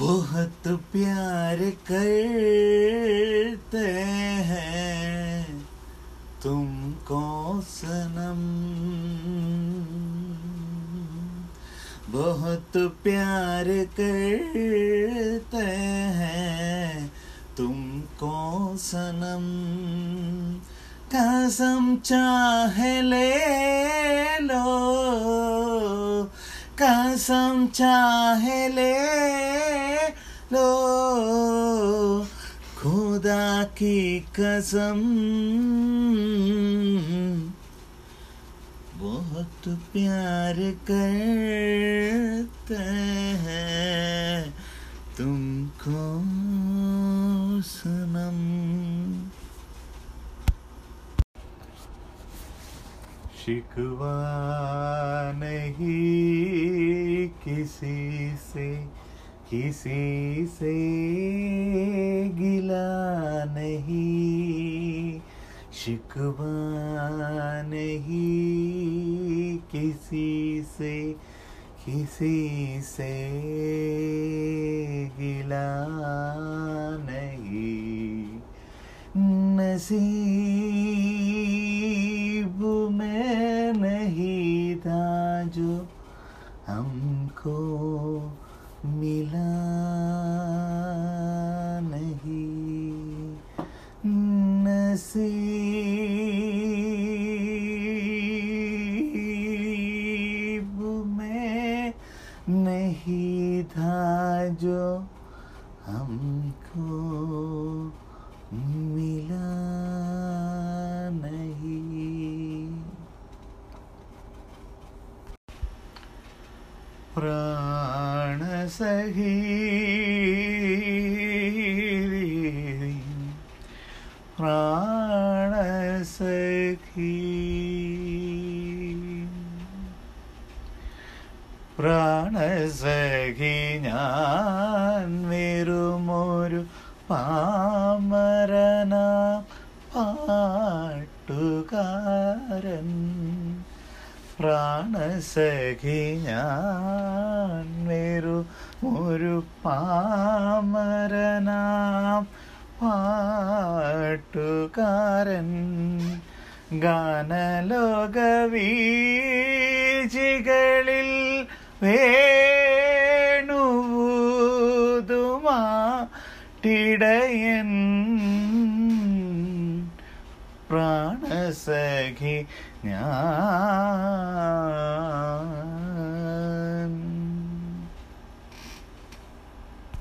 बहुत प्यार करते हैं तुमको सनम। बहुत प्यार करते हैं तुमको सनम। कसम चाहे ले लो कसम चाहे ले लो। खुदा की कसम। बहुत प्यार करते हैं तुमको सनम। शिकवा किसी से गिला नहीं शिकवा नहीं किसी से किसी से गिला नहीं। नसीब मिला नहीं। नसीब में नहीं था जो हमको मिला नहीं। प्राण सही പ്രാണസഖി പ്രാണസഖി ഞാൻ വെറുമൊരു പാമരന പാട്ടുകാരൻ. പ്രാണസഖി ഞാൻ ഒരു പാമരനാം. പാട്ടുകാരൻ ഗാനലോകവീചികളിൽ വേണുവുതുമാ. ടിടയൻ सखी ज्ञान